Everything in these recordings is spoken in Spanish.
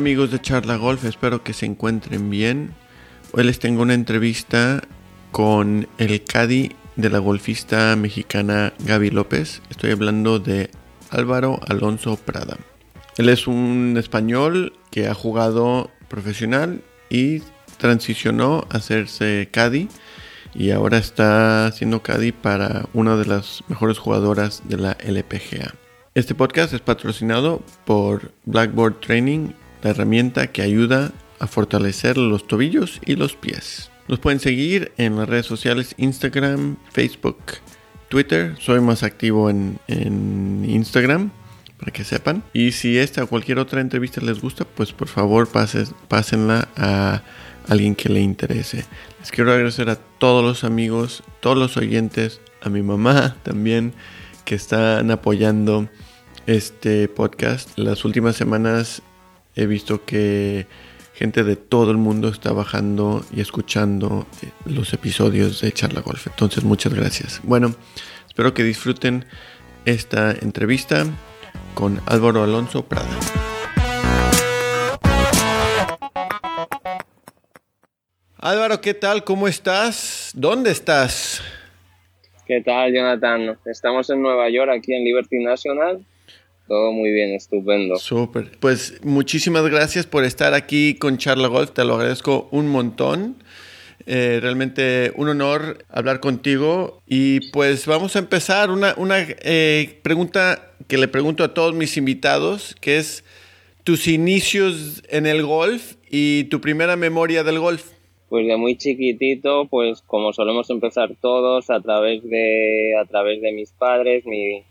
Amigos de Charla Golf, espero que se encuentren bien. Hoy les tengo una entrevista con el Cadi de la golfista mexicana Gaby López. Estoy hablando de Álvaro Alonso Prada. Él es un español que ha jugado profesional y transicionó a hacerse Cadi y ahora está haciendo Cadi para una de las mejores jugadoras de la LPGA. Este podcast es patrocinado por Blackboard Training la herramienta que ayuda a fortalecer los tobillos y los pies. Nos pueden seguir en las redes sociales Instagram, Facebook, Twitter. Soy más activo en, Instagram para que sepan. Y si esta o cualquier otra entrevista les gusta, pues por favor pásenla a alguien que le interese. Les quiero agradecer a todos los amigos, todos los oyentes, a mi mamá también, que están apoyando este podcast. Las últimas semanas he visto que gente de todo el mundo está bajando y escuchando eh, los episodios de Charla Golf. Entonces, muchas gracias. Bueno, espero que disfruten esta entrevista con Álvaro Alonso Prada. Álvaro, ¿qué tal? ¿Cómo estás? ¿Dónde estás? ¿Qué tal, Jonathan? Estamos en Nueva York, aquí en Liberty National, todo muy bien, estupendo. Súper. Pues muchísimas gracias por estar aquí con Charla Golf, te lo agradezco un montón. Eh, realmente un honor hablar contigo y pues vamos a empezar una, una eh, pregunta que le pregunto a todos mis invitados, que es tus inicios en el golf y tu primera memoria del golf. Pues de muy chiquitito, pues como solemos empezar todos a través de a través de mis padres, mi,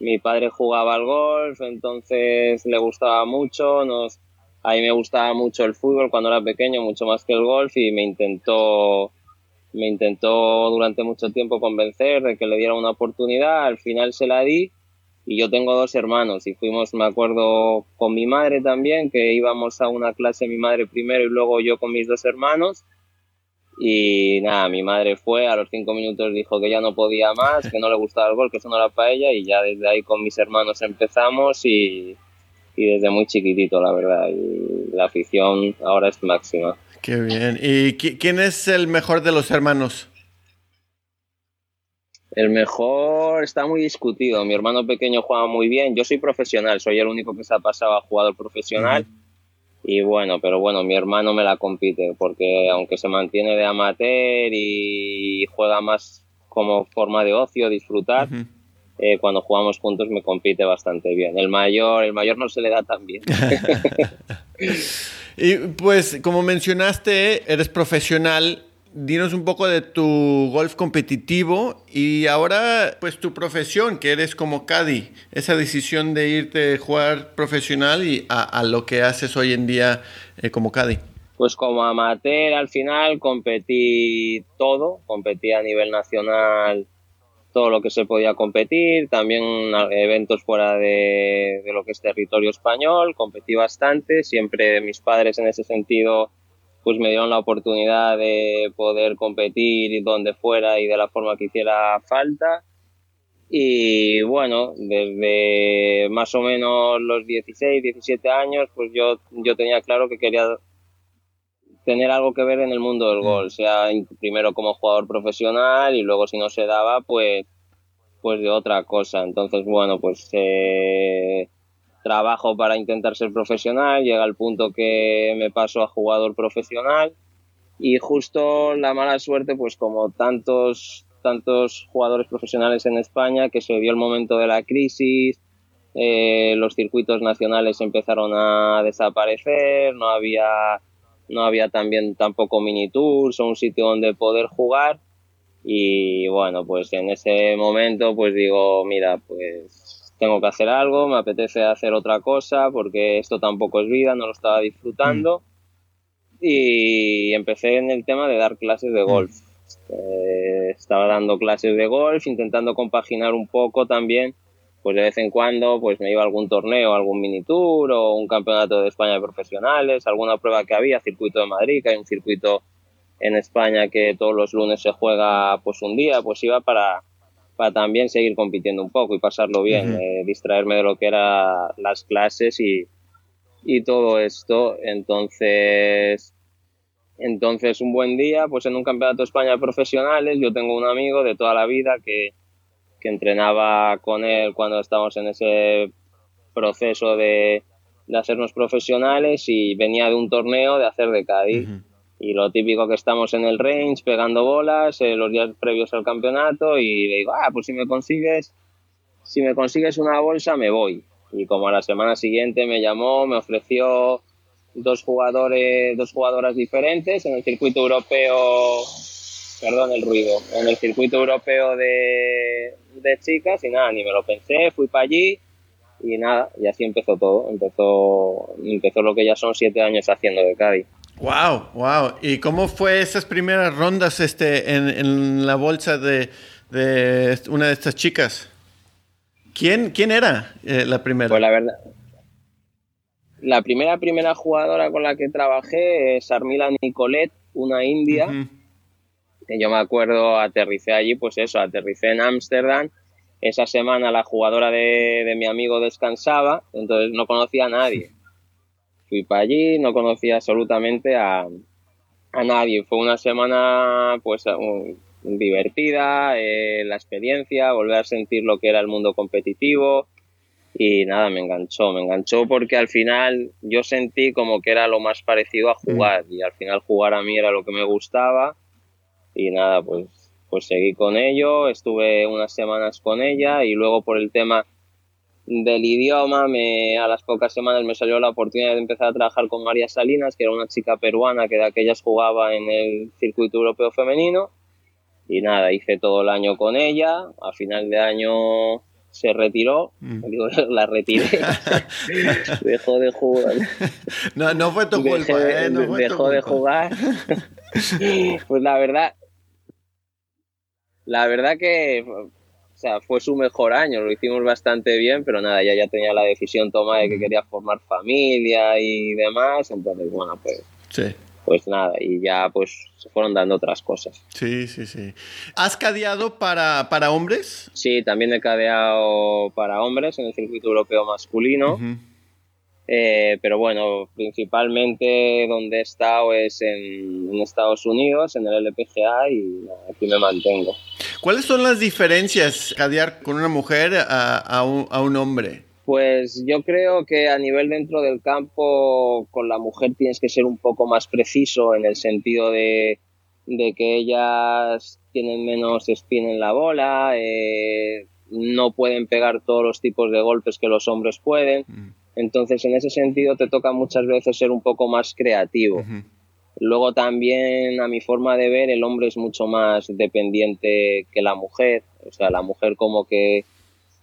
mi padre jugaba al golf, entonces le gustaba mucho, nos, a mí me gustaba mucho el fútbol cuando era pequeño, mucho más que el golf y me intentó, me intentó durante mucho tiempo convencer de que le diera una oportunidad, al final se la di y yo tengo dos hermanos y fuimos, me acuerdo, con mi madre también, que íbamos a una clase mi madre primero y luego yo con mis dos hermanos y nada, mi madre fue, a los cinco minutos dijo que ya no podía más, que no le gustaba el gol, que eso no era para ella, y ya desde ahí con mis hermanos empezamos y, y desde muy chiquitito, la verdad. Y la afición ahora es máxima. Qué bien. ¿Y quién es el mejor de los hermanos? El mejor está muy discutido. Mi hermano pequeño juega muy bien. Yo soy profesional, soy el único que se ha pasado a jugador profesional. Y bueno, pero bueno, mi hermano me la compite porque aunque se mantiene de amateur y juega más como forma de ocio, disfrutar, eh, cuando jugamos juntos me compite bastante bien. El mayor, el mayor no se le da tan bien. y pues como mencionaste, eres profesional dinos un poco de tu golf competitivo y ahora pues tu profesión, que eres como caddy, esa decisión de irte a jugar profesional y a, lo que haces hoy en día eh, como caddy. Pues como amateur al final competí todo, competí a nivel nacional todo lo que se podía competir, también eventos fuera de, de lo que es territorio español, competí bastante, siempre mis padres en ese sentido pues me dieron la oportunidad de poder competir donde fuera y de la forma que hiciera falta. Y bueno, desde más o menos los 16, 17 años, pues yo, yo tenía claro que quería tener algo que ver en el mundo del gol, sea primero como jugador profesional y luego si no se daba, pues, pues de otra cosa. Entonces, bueno, pues eh, trabajo para intentar ser profesional, llega el punto que me paso a jugador profesional y justo la mala suerte, pues como tantos, tantos jugadores profesionales en España, que se dio el momento de la crisis, eh, los circuitos nacionales empezaron a desaparecer, no había, no había también tampoco mini tours o un sitio donde poder jugar. Y bueno, pues en ese momento pues digo, mira, pues tengo que hacer algo, me apetece hacer otra cosa porque esto tampoco es vida, no lo estaba disfrutando. Y empecé en el tema de dar clases de golf. Eh, estaba dando clases de golf, intentando compaginar un poco también, pues de vez en cuando pues me iba a algún torneo, algún mini tour o un campeonato de España de profesionales, alguna prueba que había, circuito de Madrid, que hay un circuito en España que todos los lunes se juega pues un día, pues iba para, para también seguir compitiendo un poco y pasarlo bien, eh, distraerme de lo que eran las clases y, y todo esto. Entonces, entonces un buen día, pues en un campeonato de España de profesionales, yo tengo un amigo de toda la vida que, que entrenaba con él cuando estábamos en ese proceso de, de hacernos profesionales y venía de un torneo de hacer de Cádiz. Y lo típico que estamos en el range pegando bolas eh, los días previos al campeonato y le digo, ah, pues si me consigues, si me consigues una bolsa me voy. Y como a la semana siguiente me llamó, me ofreció dos jugadores, dos jugadoras diferentes en el circuito europeo, perdón el ruido, en el circuito europeo de, de chicas y nada, ni me lo pensé, fui para allí y nada, y así empezó todo, empezó, empezó lo que ya son siete años haciendo de Cádiz. Wow, wow. ¿Y cómo fue esas primeras rondas este, en, la bolsa de, una de estas chicas? ¿Quién, quién era eh, la primera? Pues la verdad, la primera primera jugadora con la que trabajé es Armila Nicolet, una india. Que yo me acuerdo, aterricé allí, pues eso, aterricé en Ámsterdam. Esa semana la jugadora de, de mi amigo descansaba, entonces no conocía a nadie Fui para allí, no conocía absolutamente a, a nadie. Fue una semana pues divertida, eh, la experiencia, volver a sentir lo que era el mundo competitivo y nada, me enganchó, me enganchó porque al final yo sentí como que era lo más parecido a mm. jugar y al final jugar a mí era lo que me gustaba y nada, pues, pues seguí con ello, estuve unas semanas con ella y luego por el tema del idioma, me, a las pocas semanas me salió la oportunidad de empezar a trabajar con María Salinas, que era una chica peruana que de aquellas jugaba en el circuito europeo femenino. Y nada, hice todo el año con ella. A final de año se retiró, mm. la retiré, dejó de jugar. No, no fue tu culpa, ¿eh? dejó de jugar. pues la verdad, la verdad que o sea, fue su mejor año, lo hicimos bastante bien, pero nada, ya, ya tenía la decisión tomada de que quería formar familia y demás, entonces, bueno, pues... Pues nada, y ya pues se fueron dando otras cosas. Sí, sí, sí. ¿Has cadeado para, para hombres? Sí, también he cadeado para hombres en el circuito europeo masculino. Eh, pero bueno, principalmente donde he estado es en, Estados Unidos, en el LPGA, y aquí me mantengo. ¿Cuáles son las diferencias cadear con una mujer a, un, hombre? Pues yo creo que a nivel dentro del campo con la mujer tienes que ser un poco más preciso en el sentido de, que ellas tienen menos spin en la bola, eh, no pueden pegar todos los tipos de golpes que los hombres pueden. Mm. Entonces, en ese sentido, te toca muchas veces ser un poco más creativo. Luego también, a mi forma de ver, el hombre es mucho más dependiente que la mujer. O sea, la mujer como que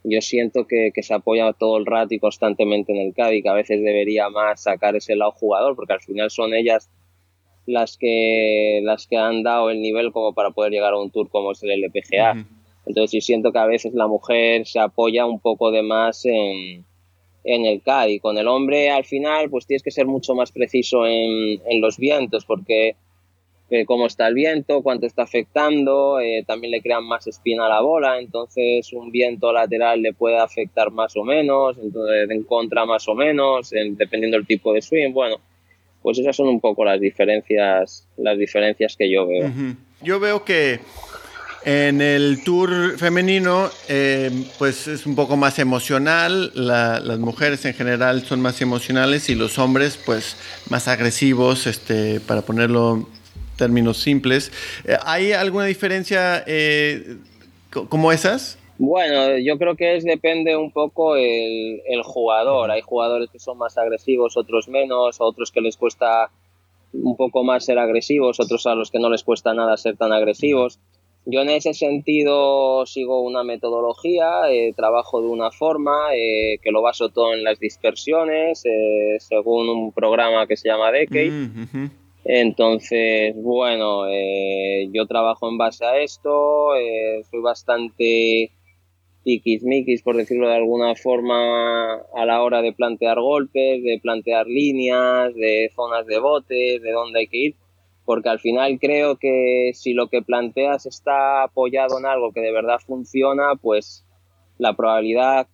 yo siento que, se apoya todo el rato y constantemente en el CADI, que a veces debería más sacar ese lado jugador, porque al final son ellas las que, las que han dado el nivel como para poder llegar a un tour como es el LPGA. Entonces sí siento que a veces la mujer se apoya un poco de más en, en el CAD. con el hombre al final pues tienes que ser mucho más preciso en, los vientos porque eh, cómo está el viento, cuánto está afectando, eh, también le crean más espina a la bola, entonces un viento lateral le puede afectar más o menos, entonces en contra más o menos, dependiendo del tipo de swing, bueno, pues esas son un poco las diferencias, las diferencias que yo veo. Yo veo que en el tour femenino, eh, pues es un poco más emocional. las mujeres en general son más emocionales y los hombres, pues, más agresivos, este, para ponerlo en términos simples. Eh, ¿Hay alguna diferencia eh, como esas? Bueno, yo creo que es depende un poco el, el jugador. Hay jugadores que son más agresivos, otros menos, otros que les cuesta un poco más ser agresivos, otros a los que no les cuesta nada ser tan agresivos. Yo en ese sentido sigo una metodología, eh, trabajo de una forma eh, que lo baso todo en las dispersiones, eh, según un programa que se llama Decade. Mm, Entonces, bueno, yo trabajo en base a esto, soy bastante tiquismiquis, por decirlo de alguna forma, a la hora de plantear golpes, de plantear líneas, de zonas de botes, de dónde hay que ir porque al final creo que si lo que planteas está apoyado en algo que de verdad funciona, pues la probabilidad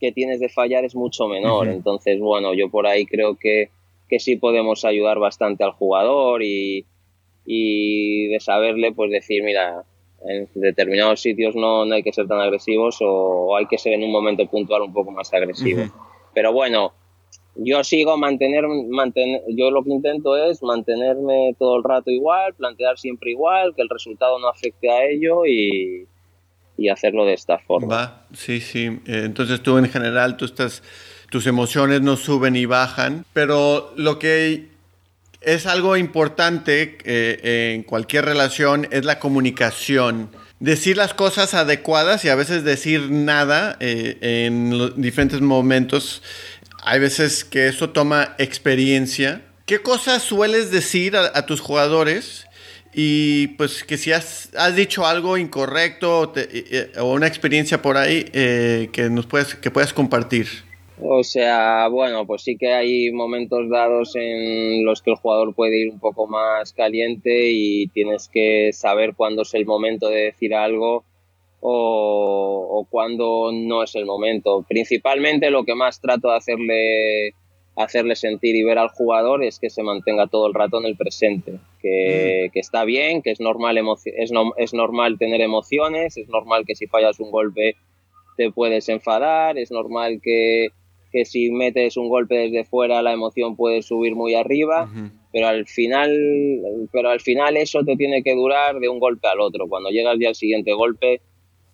que tienes de fallar es mucho menor. Entonces, bueno, yo por ahí creo que, que sí podemos ayudar bastante al jugador y, y de saberle, pues decir, mira, en determinados sitios no, hay que ser tan agresivos o, hay que ser en un momento puntual un poco más agresivo. Pero bueno, yo sigo mantener, mantener, yo lo que intento es mantenerme todo el rato igual, plantear siempre igual, que el resultado no afecte a ello y, y hacerlo de esta forma. Va, sí, sí. Eh, entonces tú en general, tú estás, tus emociones no suben y bajan, pero lo que es algo importante eh, en cualquier relación es la comunicación. Decir las cosas adecuadas y a veces decir nada eh, en diferentes momentos. Hay veces que eso toma experiencia. ¿Qué cosas sueles decir a, tus jugadores? Y pues que si has, dicho algo incorrecto eh, o, una experiencia por ahí que nos puedes, que puedas compartir. O sea, bueno, pues sí que hay momentos dados en los que el jugador puede ir un poco más caliente y tienes que saber cuándo es el momento de decir algo o, o cuándo no es el momento. Principalmente lo que más trato de hacerle, hacerle sentir y ver al jugador es que se mantenga todo el rato en el presente, que, mm. que está bien, que es normal, es, es normal tener emociones, es normal que si fallas un golpe te puedes enfadar, es normal que que si metes un golpe desde fuera la emoción puede subir muy arriba, pero al final pero al final eso te tiene que durar de un golpe al otro. Cuando llega el día al siguiente golpe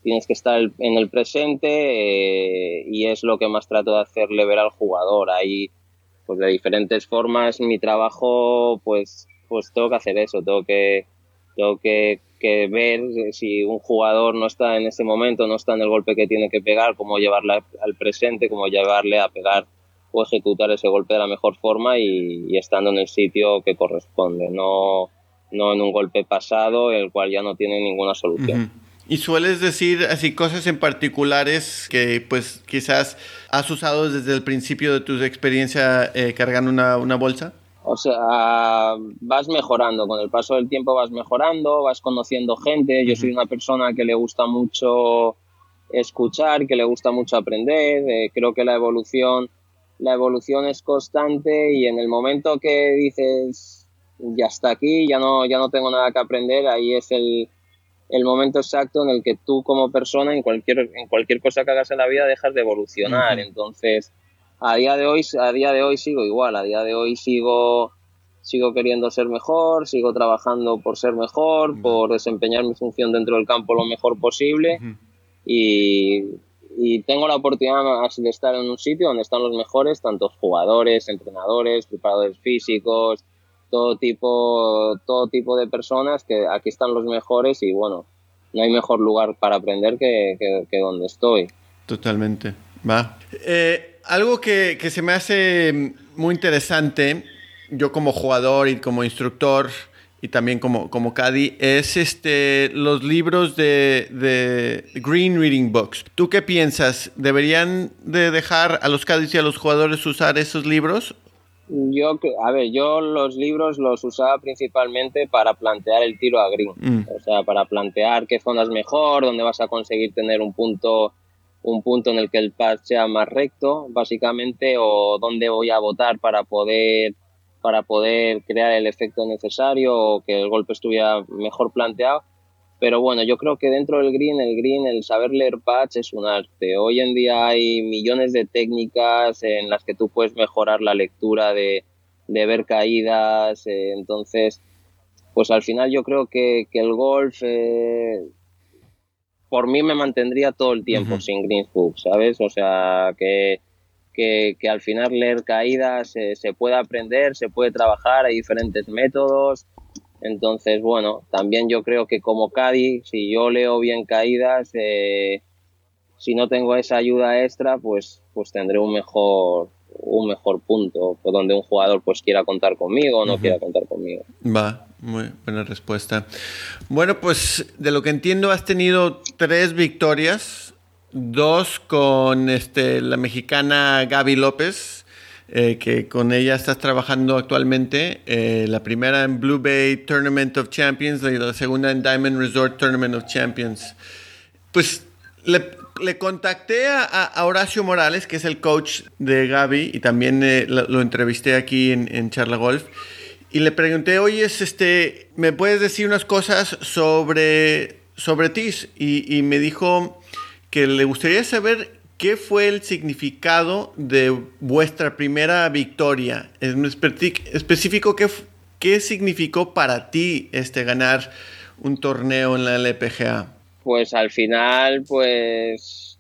tienes que estar en el presente eh, y es lo que más trato de hacerle ver al jugador. Ahí pues de diferentes formas mi trabajo pues pues tengo que hacer eso, tengo que tengo que ver si un jugador no está en ese momento, no está en el golpe que tiene que pegar, cómo llevarle al presente, cómo llevarle a pegar o ejecutar ese golpe de la mejor forma y, estando en el sitio que corresponde, no, no en un golpe pasado el cual ya no tiene ninguna solución. Y sueles decir así cosas en particulares que pues quizás has usado desde el principio de tu experiencia eh, cargando una, una bolsa? O sea, vas mejorando, con el paso del tiempo vas mejorando, vas conociendo gente. Yo soy una persona que le gusta mucho escuchar, que le gusta mucho aprender. Eh, creo que la evolución, la evolución es constante y en el momento que dices ya está aquí, ya no, ya no tengo nada que aprender, ahí es el, el momento exacto en el que tú como persona en cualquier, en cualquier cosa que hagas en la vida dejas de evolucionar. Entonces, a día de hoy, a día de hoy sigo igual, a día de hoy sigo, sigo queriendo ser mejor, sigo trabajando por ser mejor, por desempeñar mi función dentro del campo lo mejor posible. Y, y, tengo la oportunidad de estar en un sitio donde están los mejores, tanto jugadores, entrenadores, preparadores físicos, todo tipo, todo tipo de personas que aquí están los mejores y bueno, no hay mejor lugar para aprender que, que, que donde estoy. Totalmente. Va. Eh, algo que, se me hace muy interesante, yo como jugador y como instructor y también como, como Caddy, es este, los libros de, Green Reading Books. ¿Tú qué piensas? ¿Deberían de dejar a los Caddies y a los jugadores usar esos libros? Yo, a ver, yo los libros los usaba principalmente para plantear el tiro a green. Mm. O sea, para plantear qué zona es mejor, dónde vas a conseguir tener un punto un punto en el que el pad sea más recto, básicamente, o dónde voy a votar para poder para poder crear el efecto necesario o que el golpe estuviera mejor planteado. Pero bueno, yo creo que dentro del green, el green, el saber leer patch es un arte. Hoy en día hay millones de técnicas en las que tú puedes mejorar la lectura de, de ver caídas. Eh, entonces, pues al final yo creo que, que el golf eh, por mí me mantendría todo el tiempo sin Greensbook, ¿sabes? O sea, que, que, al final leer caídas se puede aprender, se puede trabajar, hay diferentes métodos. Entonces, bueno, también yo creo que como Caddy, si yo leo bien caídas, eh, si no tengo esa ayuda extra, pues, pues tendré un mejor, un mejor punto donde un jugador pues quiera contar conmigo o no quiera contar conmigo. Va, muy buena respuesta. Bueno, pues de lo que entiendo has tenido tres victorias, dos con este, la mexicana Gaby López, eh, que con ella estás trabajando actualmente. Eh, la primera en Blue Bay Tournament of Champions y la segunda en Diamond Resort Tournament of Champions. Pues le, contacté a, Horacio Morales, que es el coach de Gaby, y también eh, lo, entrevisté aquí en, en Charla Golf. Y le pregunté, oye, este, ¿me puedes decir unas cosas sobre, sobre ti? Y, me dijo que le gustaría saber qué fue el significado de vuestra primera victoria. En específico, ¿qué, qué significó para ti este, ganar un torneo en la LPGA? Pues al final, pues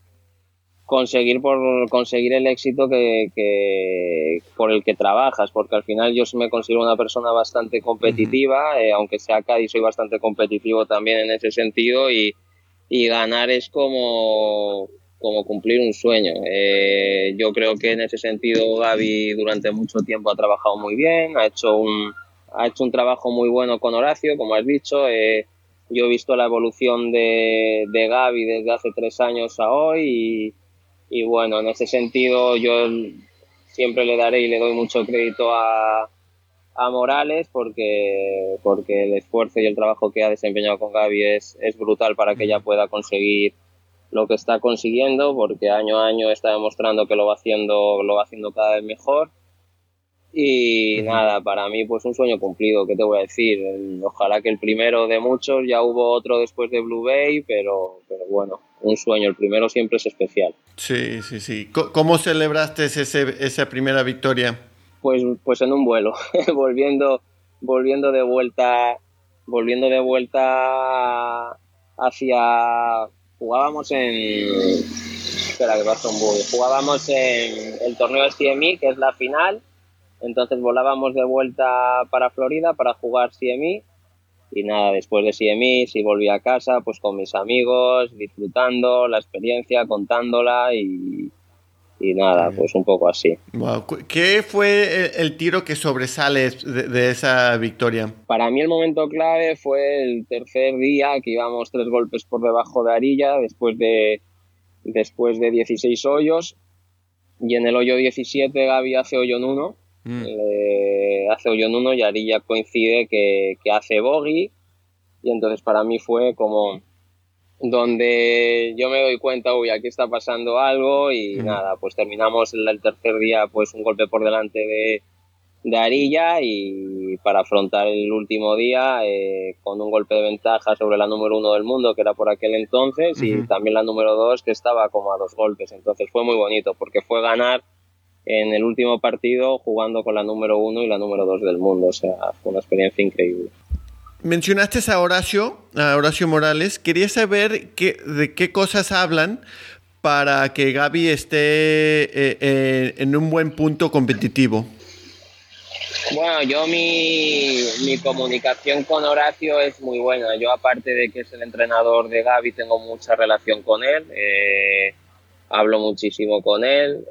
conseguir por conseguir el éxito que, por el que trabajas porque al final yo me considero una persona bastante competitiva eh, aunque sea y soy bastante competitivo también en ese sentido y, ganar es como como cumplir un sueño. Eh, yo creo que en ese sentido Gaby durante mucho tiempo ha trabajado muy bien ha hecho un ha hecho un trabajo muy bueno con Horacio como has dicho. Eh, yo he visto la evolución de, de Gaby desde hace tres años a hoy y, y bueno, en ese sentido yo siempre le daré y le doy mucho crédito a, a Morales porque, porque el esfuerzo y el trabajo que ha desempeñado con Gaby es, es brutal para que ella pueda conseguir lo que está consiguiendo porque año a año está demostrando que lo va haciendo, lo va haciendo cada vez mejor y nada, para mí pues un sueño cumplido, ¿qué te voy a decir? Ojalá que el primero de muchos, ya hubo otro después de Blue Bay, pero, pero bueno, un sueño, el primero siempre es especial. Sí, sí, sí. ¿Cómo celebraste ese, esa primera victoria? Pues, pues en un vuelo, volviendo, volviendo de vuelta, volviendo de vuelta hacia, jugábamos en, espera que pasa un jugábamos en el torneo CMI, que es la final, entonces volábamos de vuelta para Florida para jugar CMI y nada, después de CMI sí volví a casa pues con mis amigos, disfrutando la experiencia, contándola y, y nada, pues un poco así. ¿Qué fue el tiro que sobresale de, esa victoria? Para mí el momento clave fue el tercer día que íbamos tres golpes por debajo de Arilla después de, después de 16 hoyos y en el hoyo 17 Gaby hace hoyo en uno Mm. Eh, hace hoyo en uno y Arilla coincide que, hace bogey y entonces para mí fue como donde yo me doy cuenta, uy, aquí está pasando algo y nada, pues terminamos el, tercer día pues un golpe por delante de, de Arilla y para afrontar el último día eh, con un golpe de ventaja sobre la número uno del mundo que era por aquel entonces y también la número dos que estaba como a dos golpes, entonces fue muy bonito porque fue ganar en el último partido jugando con la número uno y la número dos del mundo. O sea, fue una experiencia increíble. Mencionaste a Horacio, a Horacio Morales. Quería saber qué, de qué cosas hablan para que Gaby esté eh, eh, en un buen punto competitivo. Bueno, yo mi, mi, comunicación con Horacio es muy buena. Yo aparte de que es el entrenador de Gaby, tengo mucha relación con él. Eh, hablo muchísimo con él.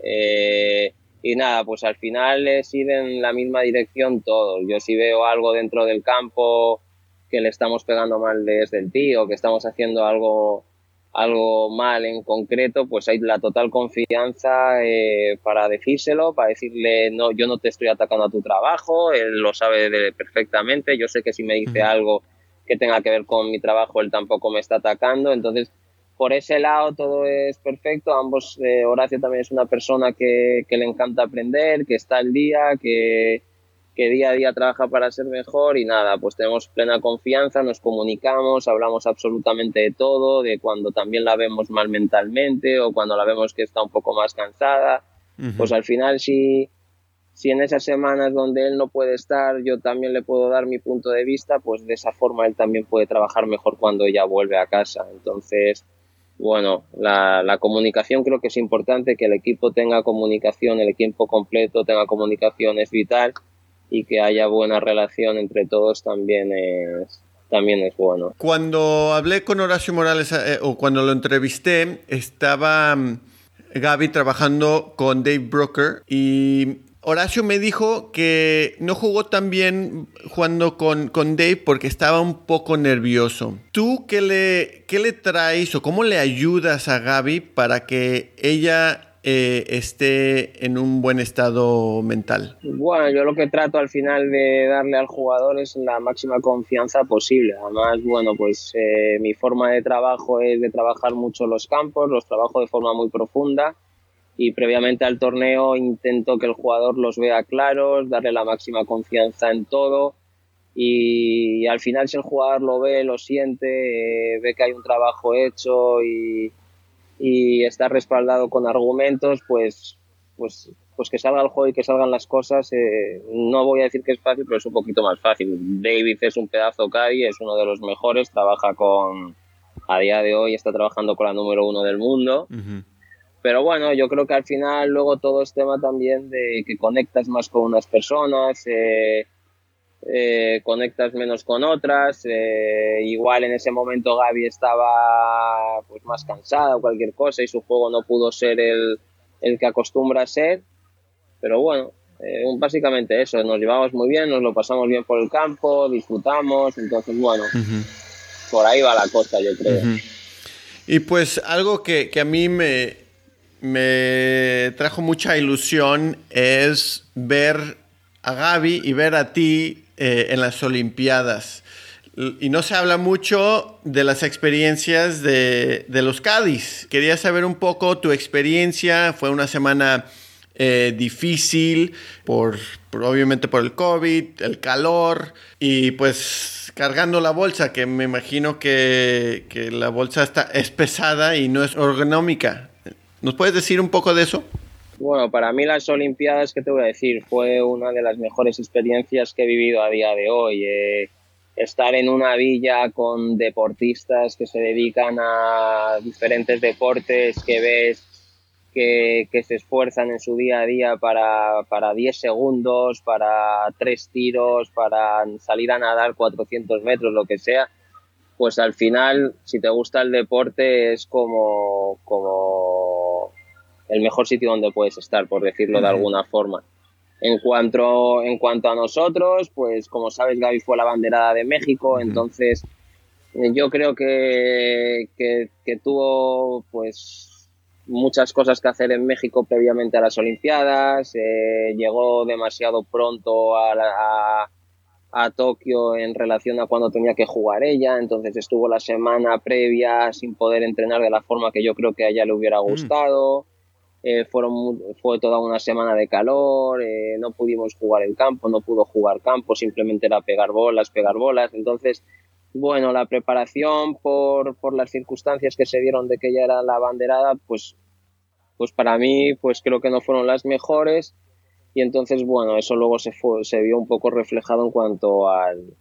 Y nada, pues al final es ir en la misma dirección todos. Yo si veo algo dentro del campo que le estamos pegando mal desde el tío, que estamos haciendo algo algo mal en concreto, pues hay la total confianza eh, para decírselo, para decirle, no, yo no te estoy atacando a tu trabajo, él lo sabe perfectamente, yo sé que si me dice algo que tenga que ver con mi trabajo, él tampoco me está atacando, entonces por ese lado todo es perfecto. Ambos, eh, Horacio también es una persona que, le encanta aprender, que está al día, que, día a día trabaja para ser mejor y nada, pues tenemos plena confianza, nos comunicamos, hablamos absolutamente de todo, de cuando también la vemos mal mentalmente o cuando la vemos que está un poco más cansada. Pues al final si, si en esas semanas donde él no puede estar yo también le puedo dar mi punto de vista, pues de esa forma él también puede trabajar mejor cuando ella vuelve a casa. Entonces, bueno, la, comunicación creo que es importante, que el equipo tenga comunicación, el equipo completo tenga comunicación es vital y que haya buena relación entre todos también es, también es bueno. Cuando hablé con Horacio Morales eh, o cuando lo entrevisté, estaba mm, Gaby trabajando con Dave Brooker y Horacio me dijo que no jugó tan bien jugando con, con Dave porque estaba un poco nervioso. ¿Tú qué le, qué le traes o cómo le ayudas a Gaby para que ella eh, esté en un buen estado mental? Bueno, yo lo que trato al final de darle al jugador es la máxima confianza posible. Además, bueno, pues eh, mi forma de trabajo es de trabajar mucho los campos, los trabajo de forma muy profunda y previamente al torneo intento que el jugador los vea claros, darle la máxima confianza en todo y, al final si el jugador lo ve, lo siente, eh, ve que hay un trabajo hecho y, y está respaldado con argumentos, pues, pues, pues que salga el juego y que salgan las cosas. Eh, no voy a decir que es fácil, pero es un poquito más fácil. David es un pedazo Caddy, es uno de los mejores, trabaja con, a día de hoy está trabajando con la número uno del mundo. Pero bueno, yo creo que al final luego todo es tema también de que conectas más con unas personas. Eh, eh, conectas menos con otras. Eh, igual en ese momento Gaby estaba pues más cansada o cualquier cosa y su juego no pudo ser el, el que acostumbra a ser. Pero bueno, eh, básicamente eso, nos llevamos muy bien, nos lo pasamos bien por el campo, disfrutamos, entonces bueno, por ahí va la cosa, yo creo. Y pues algo que, que a mí me, me trajo mucha ilusión es ver a Gaby y ver a ti eh, en las Olimpiadas. Y no se habla mucho de las experiencias de, los Cádiz. Quería saber un poco tu experiencia. Fue una semana eh, difícil, por, obviamente por el COVID, el calor y pues cargando la bolsa, que me imagino que, que la bolsa está, es pesada y no es ergonómica. ¿Nos puedes decir un poco de eso? Bueno, para mí las Olimpiadas, ¿qué te voy a decir? Fue una de las mejores experiencias que he vivido a día de hoy. Eh, estar en una villa con deportistas que se dedican a diferentes deportes, que ves que, se esfuerzan en su día a día para, para 10 segundos, para tres tiros, para salir a nadar 400 metros, lo que sea, pues al final, si te gusta el deporte, es como, como el mejor sitio donde puedes estar, por decirlo de alguna forma. En cuanto, en cuanto a nosotros, pues como sabes, Gaby fue la banderada de México, entonces eh, yo creo que, que, tuvo pues muchas cosas que hacer en México previamente a las Olimpiadas, eh, llegó demasiado pronto a, a, a, Tokio en relación a cuando tenía que jugar ella, entonces estuvo la semana previa sin poder entrenar de la forma que yo creo que a ella le hubiera mm. Eh, fueron, fue toda una semana de calor, eh, no pudimos jugar en campo, no pudo jugar campo, simplemente era pegar bolas, pegar bolas. Entonces, bueno, la preparación por, por las circunstancias que se dieron de que ella era la banderada, pues, pues para mí, pues creo que no fueron las mejores. Y entonces, bueno, eso luego se, fue, se vio un poco reflejado en cuanto al,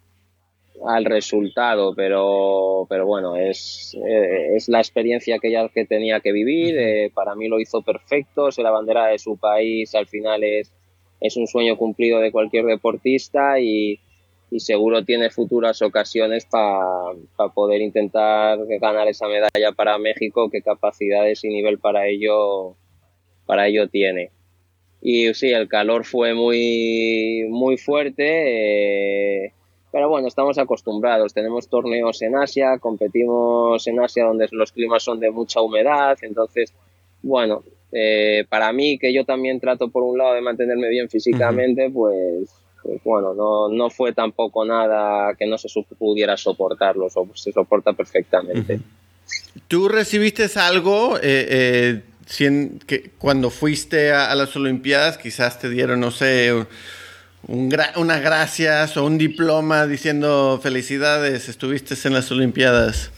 al resultado, pero, pero bueno, es, eh, es la experiencia que ella que tenía que vivir. Eh, para mí lo hizo perfecto, ser la bandera de su país al final es, es un sueño cumplido de cualquier deportista y, y seguro tiene futuras ocasiones para poder intentar ganar esa medalla para México, qué capacidades y nivel para ello, para ello tiene. Y sí, el calor fue muy, muy fuerte. Eh, pero bueno, estamos acostumbrados. Tenemos torneos en Asia, competimos en Asia donde los climas son de mucha humedad. Entonces, bueno, eh, para mí, que yo también trato por un lado de mantenerme bien físicamente, pues, pues, bueno, no, no fue tampoco nada que no se pudiera soportarlo, se soporta perfectamente. ¿Tú recibiste algo eh, eh, que cuando fuiste a, a, las Olimpiadas? Quizás te dieron, no sé, un unas gracias o un diploma diciendo felicidades, estuviste en las Olimpiadas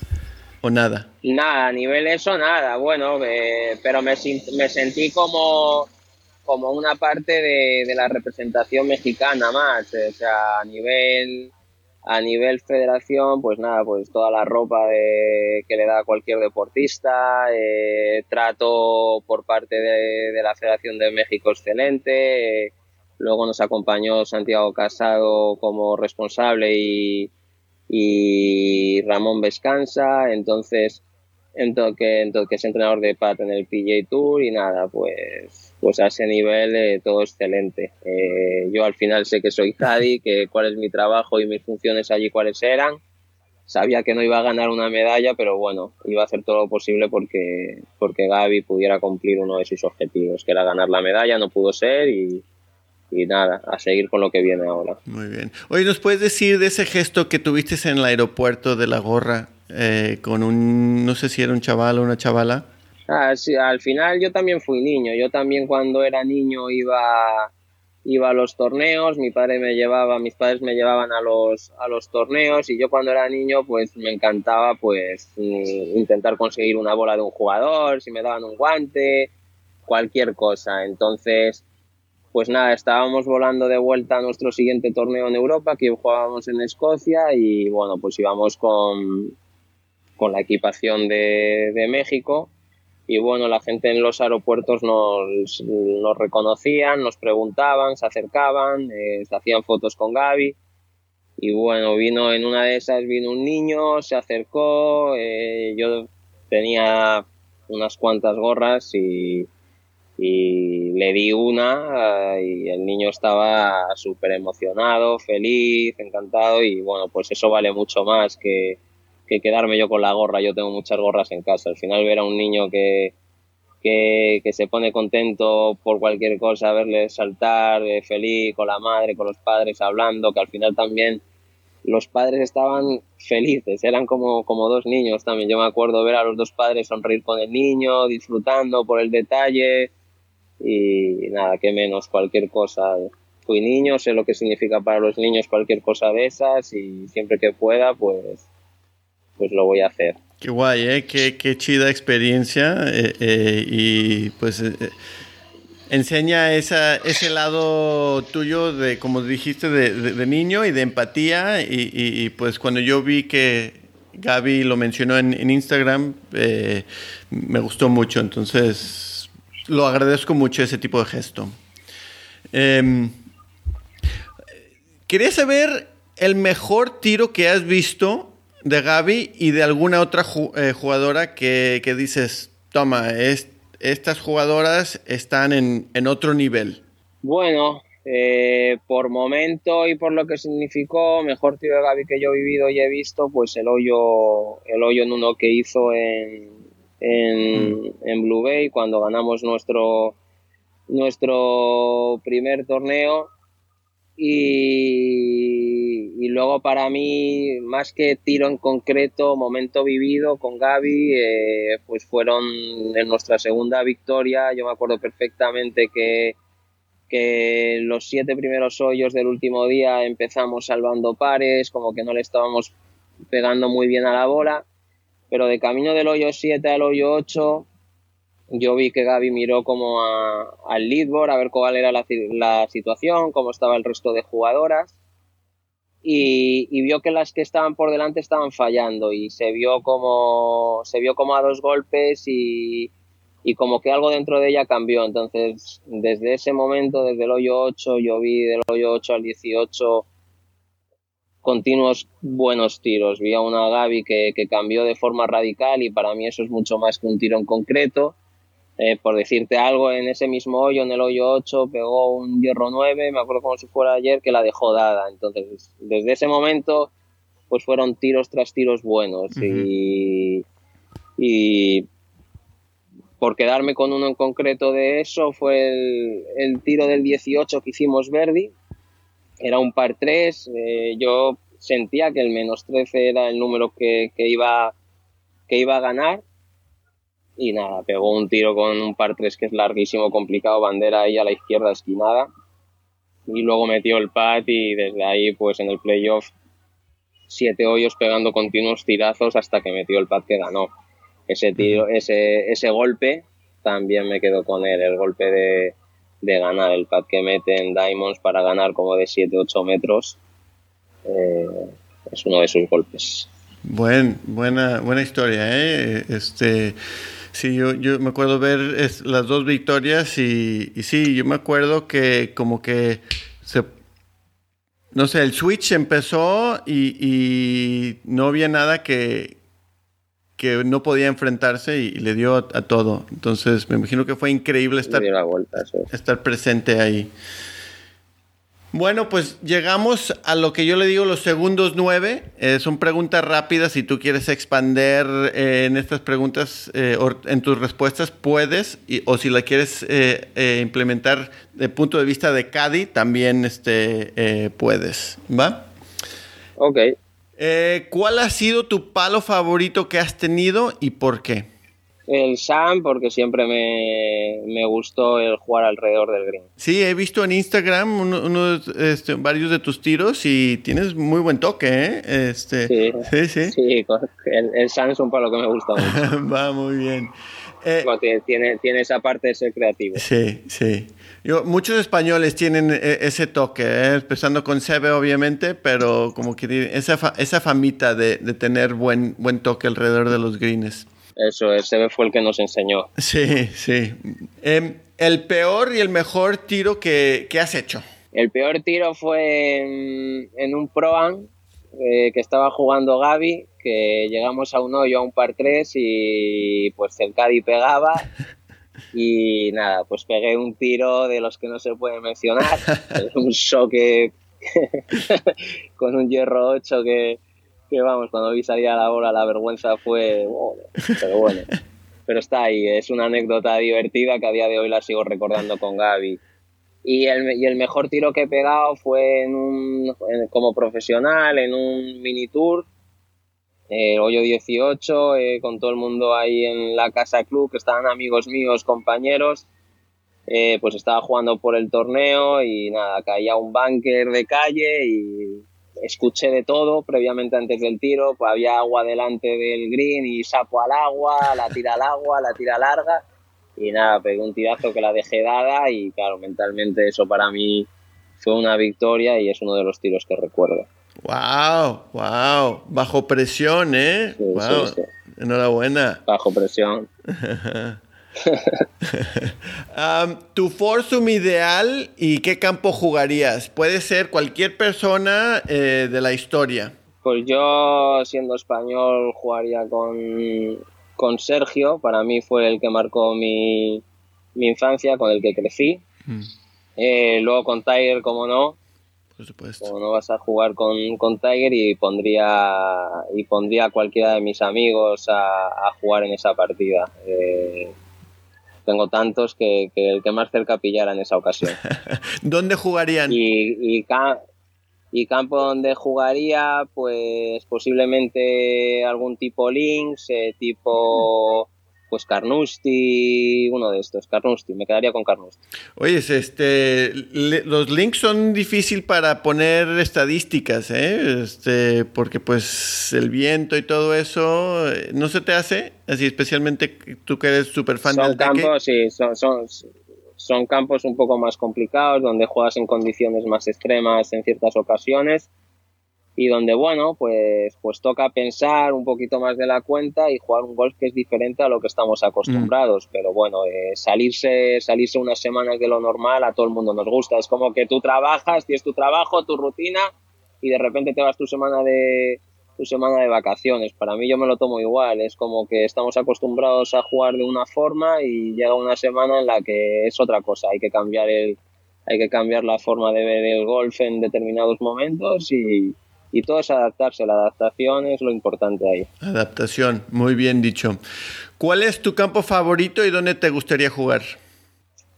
o nada? Nada, a nivel eso nada, bueno, eh, pero me, me, sentí como, como una parte de, de, la representación mexicana más, o sea, a nivel a nivel federación, pues nada, pues toda la ropa que le da cualquier deportista, eh, trato por parte de, de, la Federación de México excelente, eh, Luego nos acompañó Santiago Casado como responsable y, y Ramón Vescansa, entonces, entonces, que es entrenador de PAT en el PJ Tour y nada, pues, pues a ese nivel eh, todo excelente. Eh, yo al final sé que soy Cadi, que cuál es mi trabajo y mis funciones allí cuáles eran. sabía que no iba a ganar una medalla, pero bueno, iba a hacer todo lo posible porque, porque Gaby pudiera cumplir uno de sus objetivos, que era ganar la medalla, no pudo ser y, y nada, a seguir con lo que viene ahora. Muy bien. Oye, ¿nos puedes decir de ese gesto que tuviste en el aeropuerto de la gorra eh, con un, no sé si era un chaval o una chavala? Ah, sí, al final yo también fui niño, yo también cuando era niño iba iba a los torneos, mi padre me llevaba, mis padres me llevaban a los, a los torneos y yo cuando era niño pues me encantaba pues mm, intentar conseguir una bola de un jugador, si me daban un guante, cualquier cosa. Entonces, pues nada, estábamos volando de vuelta a nuestro siguiente torneo en Europa, que jugábamos en Escocia y bueno, pues íbamos con, con la equipación de, México. Y bueno, la gente en los aeropuertos nos, nos reconocían, nos preguntaban, se acercaban, eh, se hacían fotos con Gaby. Y bueno, vino en una de esas, vino un niño, se acercó, eh, yo tenía unas cuantas gorras y, y le di una y el niño estaba súper emocionado, feliz, encantado y bueno, pues eso vale mucho más que, que quedarme yo con la gorra. Yo tengo muchas gorras en casa. Al final ver a un niño que, que, se pone contento por cualquier cosa, verle saltar eh, feliz con la madre, con los padres hablando, que al final también los padres estaban felices, eran como, como dos niños también. Yo me acuerdo ver a los dos padres sonreír con el niño, disfrutando por el detalle y nada, que menos, cualquier cosa. Fui niño, sé lo que significa para los niños cualquier cosa de esas y siempre que pueda, pues pues lo voy a hacer. Qué guay, ¿eh? Qué, qué chida experiencia eh, eh, y pues eh, enseña esa, ese lado tuyo de, como dijiste, de, de, niño y de empatía y, y, pues cuando yo vi que Gaby lo mencionó en, en Instagram, me gustó mucho, entonces lo agradezco mucho ese tipo de gesto. Em, quería saber el mejor tiro que has visto de Gaby y de alguna otra eh, jugadora que, dices, toma, estas jugadoras están en, otro nivel? Bueno, eh, por momento y por lo que significó, mejor tiro de Gaby que yo he vivido y he visto, pues el hoyo, el hoyo en uno que hizo en, en, mm. en Blue Bay cuando ganamos nuestro, nuestro primer torneo y, luego para mí, más que tiro en concreto, momento vivido con Gaby, eh, pues fueron en nuestra segunda victoria. Yo me acuerdo perfectamente que, que los siete primeros hoyos del último día empezamos salvando pares, como que no le estábamos pegando muy bien a la bola, pero de camino del hoyo 7 al hoyo 8 yo vi que Gaby miró como al leadboard a ver cuál era la, situación, cómo estaba el resto de jugadoras y, vio que las que estaban por delante estaban fallando y se vio como se vio como a dos golpes y, y como que algo dentro de ella cambió. Entonces, desde ese momento, desde el hoyo 8, yo vi del hoyo 8 al 18 continuos buenos tiros. Vi a una Gaby que, que cambió de forma radical y para mí eso es mucho más que un tiro en concreto. Eh, por decirte algo, en ese mismo hoyo, en el hoyo 8, pegó un hierro 9, me acuerdo como si fuera ayer, que la dejó dada. Entonces, desde ese momento, pues fueron tiros tras tiros buenos. y, y, por quedarme con uno en concreto de eso, fue el, el tiro del 18 que hicimos Verdi. Era un par 3. Eh, yo sentía que el menos 13 era el número que, que, iba, que iba a ganar y nada, pegó un tiro con un par 3 que es larguísimo, complicado, bandera ahí a la izquierda esquinada y luego metió el pat y desde ahí pues en el playoff siete hoyos pegando continuos tirazos hasta que metió el pat que ganó. Ese tiro, ese, ese golpe también me quedó con él, el golpe de, de ganar, el pat que mete en Diamonds para ganar como de 7-8 metros. Eh, es uno de sus golpes. Buen, buena, buena historia, ¿eh? Este, Sí, yo, yo me acuerdo ver las dos victorias y, sí, yo me acuerdo que como que se... No sé, el switch empezó y no había nada que, que no podía enfrentarse y, le dio a, todo. Entonces me imagino que fue increíble estar, estar presente ahí. Bueno, pues llegamos a lo que yo le digo los segundos nueve. Eh, son preguntas rápidas. Si tú quieres expander eh, en estas preguntas, eh, en tus respuestas, puedes. o si la quieres implementar de punto de vista de CADI, también este, puedes. ¿Va? Ok. ¿Cuál ha sido tu palo favorito que has tenido y por qué? el Sam porque siempre me, gustó el jugar alrededor del green. Sí, he visto en Instagram uno, este, varios de tus tiros y tienes muy buen toque, ¿eh? Este, sí, sí. sí. el, el Sam es un palo que me gusta mucho. Va muy bien. Eh, tiene, tiene esa parte de ser creativo. Sí, sí. Yo, muchos españoles tienen e, ese toque, ¿eh? empezando con Sebe obviamente, pero como que esa, esa famita de, de, tener buen, buen toque alrededor de los greens. Eso, ese fue el que nos enseñó. Sí, sí. Em, el peor y el mejor tiro que, has hecho. El peor tiro fue en, un Proan eh, que estaba jugando Gaby, que llegamos a un hoyo, a un par 3 y pues el Cádiz pegaba. Y nada, pues pegué un tiro de los que no se puede mencionar, un choque con un hierro 8 que, que vamos, cuando vi salir a la hora la vergüenza fue... pero bueno, pero está ahí, es una anécdota divertida que a día de hoy la sigo recordando con Gaby. Y el, y el mejor tiro que he pegado fue en un, como profesional, en un mini tour, el hoyo 18, eh, con todo el mundo ahí en la casa club, que estaban amigos míos, compañeros. Eh, pues estaba jugando por el torneo y nada, caía un bunker de calle y escuché de todo previamente antes del tiro, pues había agua delante del green y sapo al agua, la tira al agua, la tira larga y nada, pegué un tirazo que la dejé dada y claro, mentalmente eso para mí fue una victoria y es uno de los tiros que recuerdo. Wow, wow, bajo presión, ¿eh? wow. Enhorabuena. Bajo presión. tu Forsum ideal y qué campo jugarías. Puede ser cualquier persona eh, de la historia. Pues yo, siendo español, jugaría con, con Sergio. Para mí fue el que marcó mi, mi infancia, con el que crecí. Mm. Eh, luego con Tiger, como no. Por supuesto. Como no vas a jugar con, con Tiger y pondría y pondría a cualquiera de mis amigos a, a jugar en esa partida. Eh, tengo tantos que, el que más cerca pillara en esa ocasión. ¿Dónde jugarían? Y, y, campo donde jugaría, pues posiblemente algún tipo links, eh, tipo pues Carnoustie, uno de estos, Carnoustie, me quedaría con Carnoustie. Oye, este, los links son difícil para poner estadísticas, ¿eh? Este, porque pues el viento y todo eso, eh, ¿no se te hace? Así, especialmente tú que eres súper fan son campos, sí, son, son, son campos un poco más complicados, donde juegas en condiciones más extremas en ciertas ocasiones y donde bueno pues pues toca pensar un poquito más de la cuenta y jugar un golf que es diferente a lo que estamos acostumbrados mm. pero bueno eh, salirse salirse unas semanas de lo normal a todo el mundo nos gusta es como que tú trabajas tienes tu trabajo tu rutina y de repente te vas tu semana de tu semana de vacaciones para mí yo me lo tomo igual es como que estamos acostumbrados a jugar de una forma y llega una semana en la que es otra cosa hay que cambiar el hay que cambiar la forma de ver el golf en determinados momentos y, y todo es adaptarse. La adaptación es lo importante ahí. Adaptación, muy bien dicho. ¿Cuál es tu campo favorito y dónde te gustaría jugar?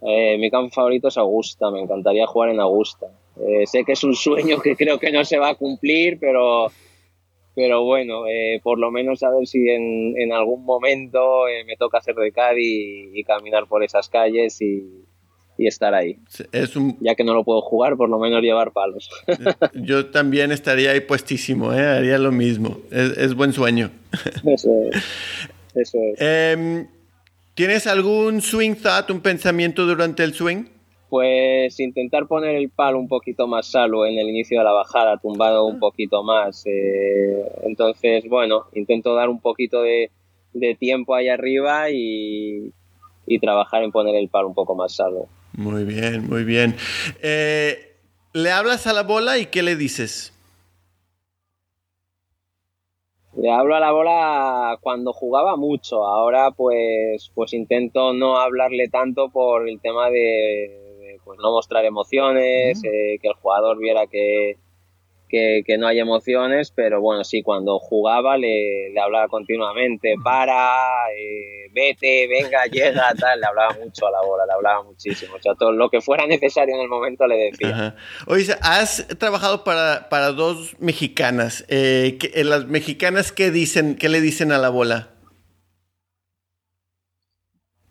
Eh, mi campo favorito es Augusta, me encantaría jugar en Augusta. Eh, sé que es un sueño que creo que no se va a cumplir, pero, pero bueno, eh, por lo menos a ver si en, en algún momento me toca hacer de Cádiz y caminar por esas calles y, y estar ahí. Es un... Ya que no lo puedo jugar, por lo menos llevar palos. Yo también estaría ahí puestísimo, ¿eh? haría lo mismo. Es, buen sueño. Eso es. Eso es. Em, ¿Tienes algún swing thought, un pensamiento durante el swing? Pues intentar poner el palo un poquito más salvo en el inicio de la bajada, tumbado un poquito más. Eh, entonces, bueno, intento dar un poquito de, de tiempo ahí arriba y, y trabajar en poner el palo un poco más salvo. Muy bien, muy bien. Eh, ¿Le hablas a la bola y qué le dices? Le hablo a la bola cuando jugaba mucho. Ahora pues, pues intento no hablarle tanto por el tema de, pues no mostrar emociones, eh, que el jugador viera que, que, no hay emociones, pero bueno, sí, cuando jugaba le, le hablaba continuamente, para, eh, vete, venga, llega, tal, le hablaba mucho a la bola, le hablaba muchísimo, o sea, todo lo que fuera necesario en el momento le decía. Oye, has trabajado para, para dos mexicanas, eh, eh, ¿las mexicanas qué dicen, qué le dicen a la bola?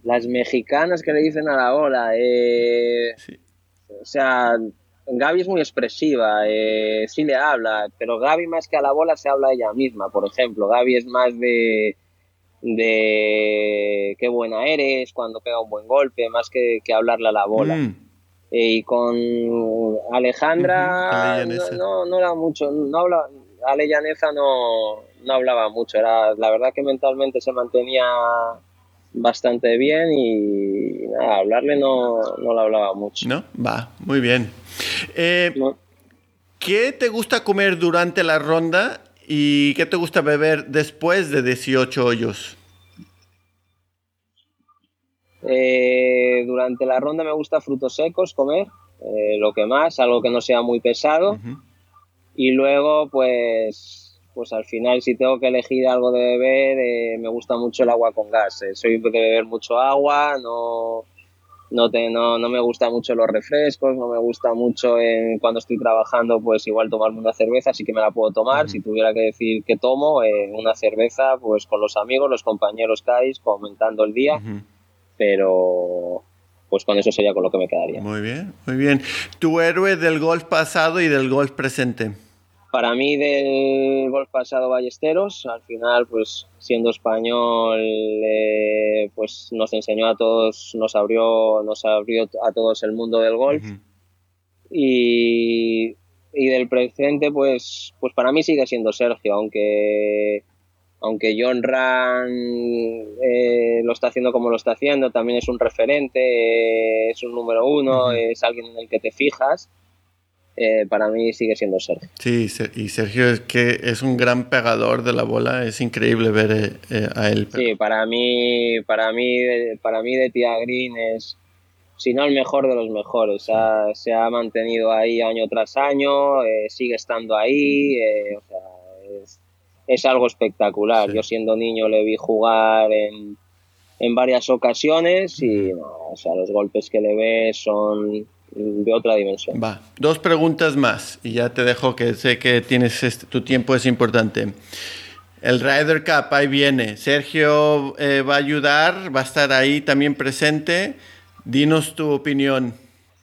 Las mexicanas que le dicen a la bola, eh, o sea, Gaby es muy expresiva, eh, sí le habla, pero Gaby más que a la bola se habla ella misma, por ejemplo. Gaby es más de, de qué buena eres cuando pega un buen golpe, más que, que hablarle a la bola. Mm. Eh, y con Alejandra no, no, era mucho, no habla, Ale no, no hablaba mucho, era la verdad que mentalmente se mantenía bastante bien y nada, hablarle no, no le hablaba mucho. No, va, muy bien. Eh, ¿Qué te gusta comer durante la ronda y qué te gusta beber después de 18 hoyos? Eh, durante la ronda me gusta frutos secos comer, eh, lo que más, algo que no sea muy pesado. Y luego, pues, pues al final, si tengo que elegir algo de beber, me gusta mucho el agua con gas. soy de beber mucho agua, no, no, te, no, no me gustan mucho los refrescos, no me gusta mucho en, cuando estoy trabajando, pues igual tomarme una cerveza, sí que me la puedo tomar. Si tuviera que decir que tomo, eh, una cerveza, pues con los amigos, los compañeros que comentando el día, pero pues con eso sería con lo que me quedaría. Muy bien, muy bien. ¿Tu héroe del golf pasado y del golf presente? Para mí del golf pasado Ballesteros, al final pues siendo español eh, pues nos enseñó a todos, nos abrió, nos abrió a todos el mundo del golf. Y, y, del presente pues, pues para mí sigue siendo Sergio, aunque aunque John Ran eh, lo está haciendo como lo está haciendo, también es un referente, es un número uno, es alguien en el que te fijas eh, para mí sigue siendo Sergio. Sí, y Sergio es que es un gran pegador de la bola, es increíble ver eh, eh, a él. Sí, para mí, para mí, para mí de Tia Green es, si no el mejor de los mejores. se ha mantenido ahí año tras año, sigue estando ahí, es, algo espectacular. Yo siendo niño le vi jugar en, en varias ocasiones y o sea, los golpes que le ve son de otra dimensión. Va, dos preguntas más y ya te dejo que sé que tienes este, tu tiempo es importante. El Ryder Cup, ahí viene. Sergio eh, va a ayudar, va a estar ahí también presente. Dinos tu opinión.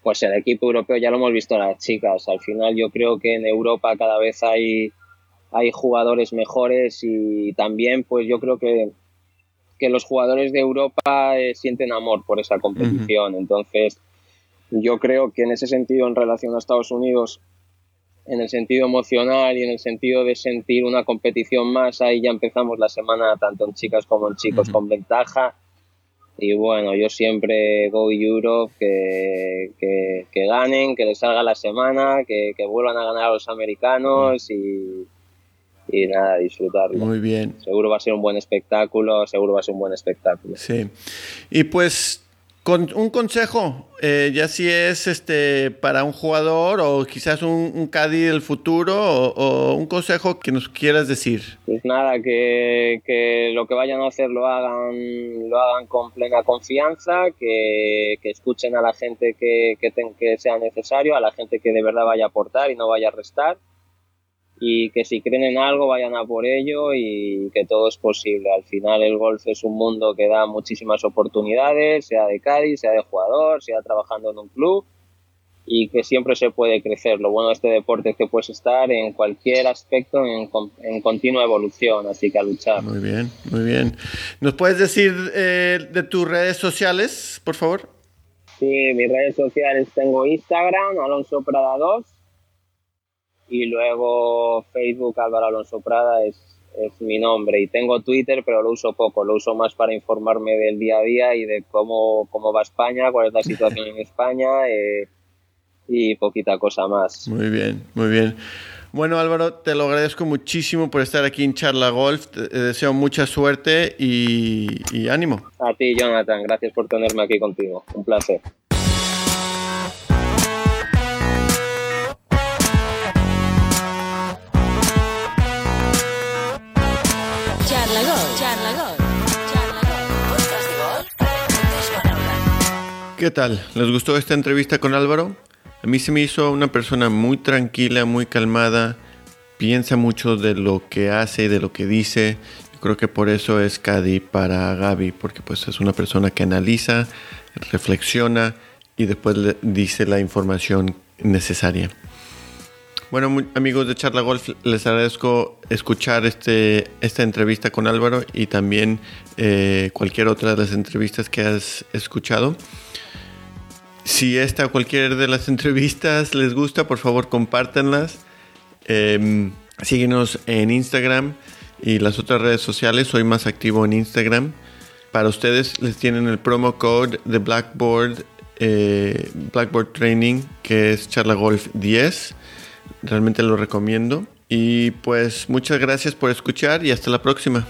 Pues el equipo europeo ya lo hemos visto las chicas. Al final yo creo que en Europa cada vez hay, hay jugadores mejores y también pues yo creo que, que los jugadores de Europa eh, sienten amor por esa competición. Entonces yo creo que en ese sentido, en relación a Estados Unidos, en el sentido emocional y en el sentido de sentir una competición más, ahí ya empezamos la semana tanto en chicas como en chicos con ventaja. Y bueno, yo siempre go Europe, que, que, ganen, que les salga la semana, que, que, vuelvan a ganar a los americanos y, y nada, disfrutarlo. Muy bien. Seguro va a ser un buen espectáculo, seguro va a ser un buen espectáculo. Sí. Y pues un consejo, eh, ya si es este para un jugador o quizás un, un del futuro o, un consejo que nos quieras decir. Pues nada, que, lo que vayan a hacer lo hagan, lo hagan con plena confianza, que, escuchen a la gente que, que, que sea necesario, a la gente que de verdad vaya a aportar y no vaya a restar y que si creen en algo vayan a por ello y que todo es posible. Al final el golf es un mundo que da muchísimas oportunidades, sea de Cádiz, sea de jugador, sea trabajando en un club y que siempre se puede crecer. Lo bueno de este deporte es que puedes estar en cualquier aspecto en, en continua evolución, así que a luchar. Muy bien, muy bien. ¿Nos puedes decir eh, de tus redes sociales, por favor? Sí, mis redes sociales tengo Instagram, Alonso Prada 2 y luego Facebook Álvaro Alonso Prada es, es, mi nombre y tengo Twitter pero lo uso poco, lo uso más para informarme del día a día y de cómo, cómo va España, cuál es la situación en España eh, y poquita cosa más. Muy bien, muy bien. Bueno Álvaro, te lo agradezco muchísimo por estar aquí en Charla Golf, te deseo mucha suerte y, y ánimo. A ti Jonathan, gracias por tenerme aquí contigo, un placer. ¿Qué tal? ¿Les gustó esta entrevista con Álvaro? A mí se me hizo una persona muy tranquila, muy calmada, piensa mucho de lo que hace y de lo que dice. Creo que por eso es Cadi para Gaby, porque pues es una persona que analiza, reflexiona y después le dice la información necesaria. Bueno, amigos de Charla Golf, les agradezco escuchar este, esta entrevista con Álvaro y también eh, cualquier otra de las entrevistas que has escuchado. Si esta o cualquier de las entrevistas les gusta, por favor compártanlas. Eh, síguenos en Instagram y las otras redes sociales. Soy más activo en Instagram. Para ustedes les tienen el promo code de Blackboard, eh, Blackboard Training, que es Charla Golf 10. Realmente lo recomiendo. Y pues muchas gracias por escuchar y hasta la próxima.